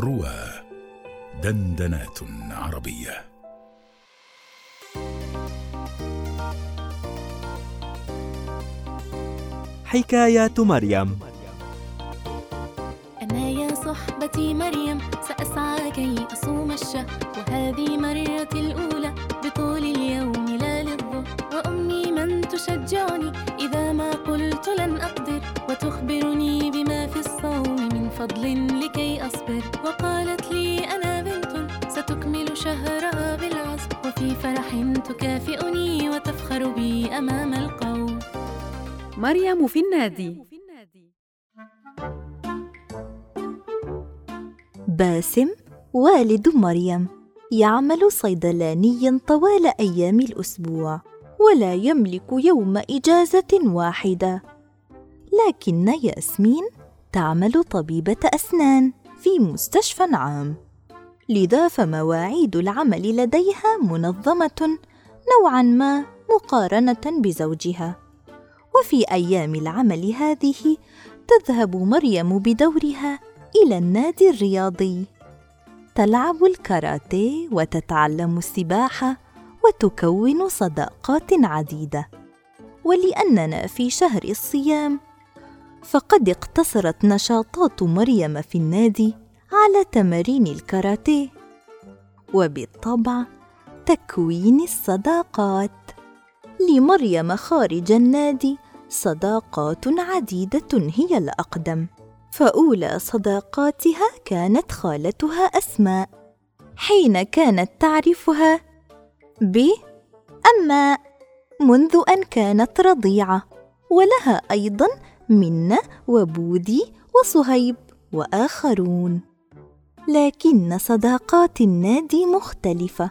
روى دندنات عربية. حكايات مريم. أنا يا صحبتي مريم سأسعى كي أصوم الشهر وهذه مرتي الأولى بطول اليوم. فرح تكافئني وتفخر بي أمام القوم. مريم في النادي. باسم والد مريم. يعمل صيدلانيا طوال أيام الأسبوع ولا يملك يوم إجازة واحدة. لكن ياسمين تعمل طبيبة أسنان في مستشفى عام. لذا فمواعيد العمل لديها منظمة نوعا ما مقارنة بزوجها. وفي أيام العمل هذه تذهب مريم بدورها إلى النادي الرياضي. تلعب الكاراتيه وتتعلم السباحة وتكون صداقات عديدة. ولأننا في شهر الصيام فقد اقتصرت نشاطات مريم في النادي على تمارين الكاراتيه وبالطبع تكوين الصداقات. لمريم خارج النادي صداقات عديدة هي الأقدم. فأولى صداقاتها كانت خالتها أسماء حين كانت تعرفها ب اما منذ أن كانت رضيعة ولها أيضا منة وبودي وصهيب وآخرون. لكن صداقات النادي مختلفة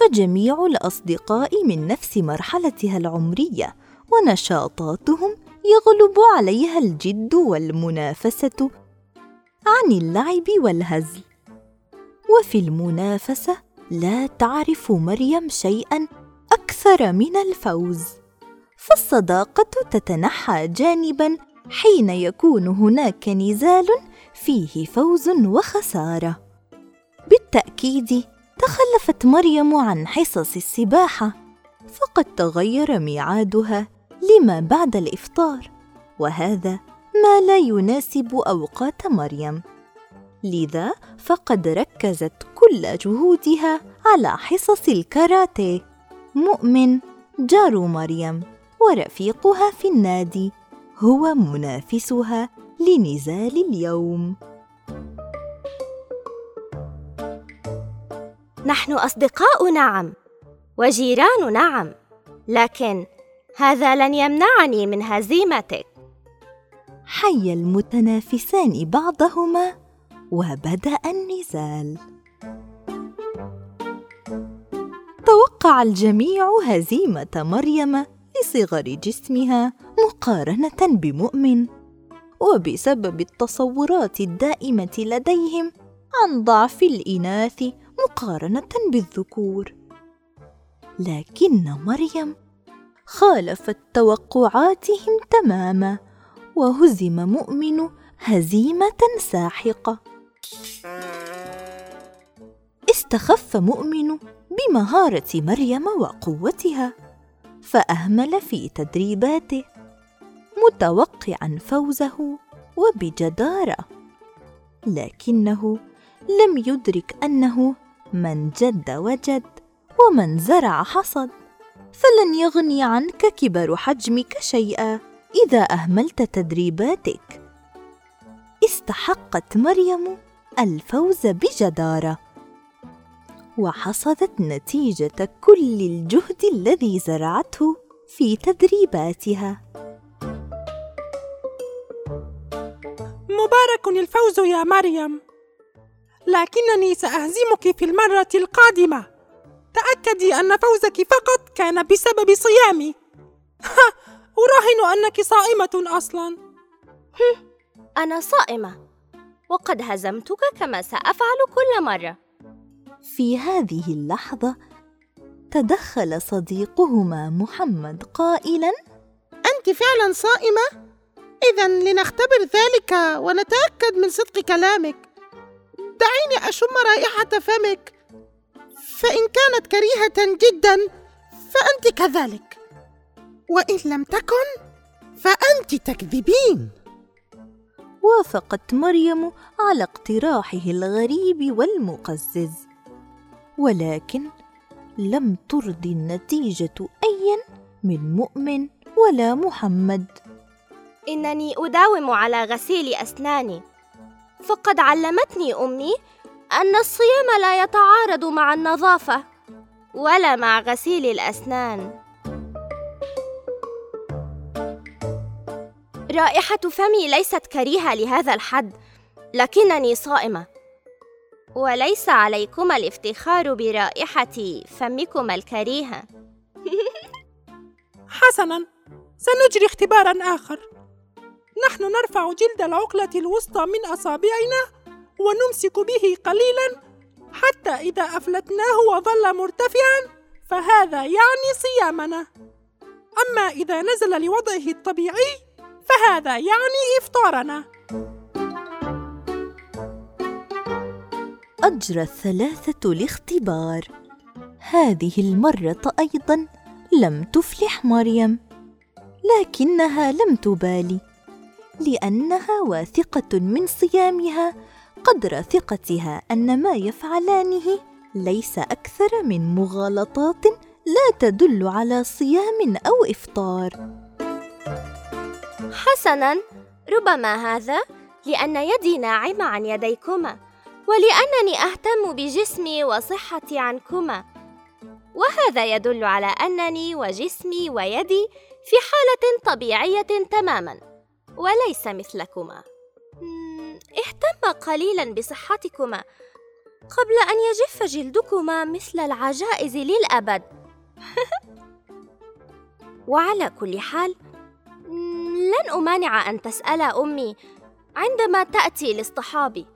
فجميع الأصدقاء من نفس مرحلتها العمرية ونشاطاتهم يغلب عليها الجد والمنافسة عن اللعب والهزل. وفي المنافسة لا تعرف مريم شيئا أكثر من الفوز فالصداقة تتنحى جانبا حين يكون هناك نزال فيه فوز وخسارة. بالتأكيد تخلفت مريم عن حصص السباحة فقد تغير ميعادها لما بعد الإفطار وهذا ما لا يناسب أوقات مريم. لذا فقد ركزت كل جهودها على حصص الكاراتيه. مؤمن جار مريم ورفيقها في النادي هو منافسها لنزال اليوم. نحن أصدقاء نعم وجيران نعم لكن هذا لن يمنعني من هزيمتك. حي المتنافسان بعضهما وبدأ النزال. توقع الجميع هزيمة مريم لصغر جسمها مقارنة بمؤمن. وبسبب التصورات الدائمة لديهم عن ضعف الإناث مقارنة بالذكور. لكن مريم خالفت توقعاتهم تماما وهزم مؤمن هزيمة ساحقة. استخف مؤمن بمهارة مريم وقوتها فأهمل في تدريباته. متوقعا فوزه وبجدارة لكنه لم يدرك أنه من جد وجد ومن زرع حصد فلن يغني عنك كبر حجمك شيئا إذا أهملت تدريباتك. استحقت مريم الفوز بجدارة وحصدت نتيجة كل الجهد الذي زرعته في تدريباتها. مبارك الفوز يا مريم. لكنني سأهزمك في المرة القادمة. تأكدي أن فوزك فقط كان بسبب صيامي. أراهن أنك صائمة أصلا. أنا صائمة. وقد هزمتك كما سأفعل كل مرة. في هذه اللحظة تدخل صديقهما محمد قائلا أنت فعلا صائمة؟ اذا لنختبر ذلك ونتأكد من صدق كلامك. أشم رائحة فمك. فإن كانت كريهة جدا فأنت كذلك. وإن لم تكن فأنت تكذبين. وافقت مريم على اقتراحه الغريب والمقزز. ولكن لم ترضي النتيجة ايا من مؤمن ولا محمد. إنني أداوم على غسيل أسناني. فقد علمتني أمي أن الصيام لا يتعارض مع النظافة ولا مع غسيل الأسنان. رائحة فمي ليست كريهة لهذا الحد لكنني صائمة. وليس عليكما الافتخار برائحة فمكما الكريهة. حسنا سنجري اختبارا آخر. نحن نرفع جلد العقلة الوسطى من أصابعنا ونمسك به قليلا حتى إذا أفلتناه وظل مرتفعا فهذا يعني صيامنا. أما إذا نزل لوضعه الطبيعي فهذا يعني إفطارنا. أجرى الثلاثة الاختبار هذه المرة أيضا لم تفلح مريم لكنها لم تبالي. لأنها واثقة من صيامها قدر ثقتها أن ما يفعلانه ليس أكثر من مغالطات لا تدل على صيام أو إفطار. حسنا ربما هذا لأن يدي ناعمة عن يديكما ولأنني أهتم بجسمي وصحتي عنكما. وهذا يدل على أنني وجسمي ويدي في حالة طبيعية تماما. وليس مثلكما. اهتم قليلا بصحتكما قبل أن يجف جلدكما مثل العجائز للأبد. وعلى كل حال لن أمانع أن تسأل أمي عندما تأتي لاصطحابي.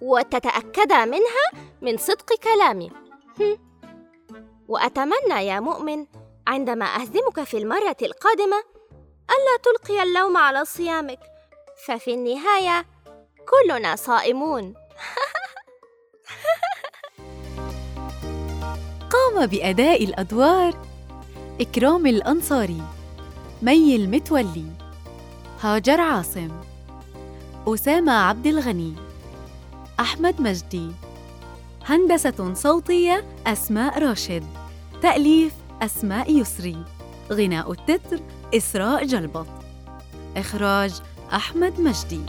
وتتأكد منها من صدق كلامي. وأتمنى يا مؤمن عندما أهزمك في المرة القادمة ألا تلقي اللوم على صيامك. ففي النهاية كلنا صائمون. قام بأداء الأدوار إكرام الأنصاري مي المتولي هاجر عاصم أسامة عبد الغني أحمد مجدي. هندسة صوتية أسماء راشد تأليف أسماء يسري. غناء التتر إسراء جلبط إخراج أحمد مجدي.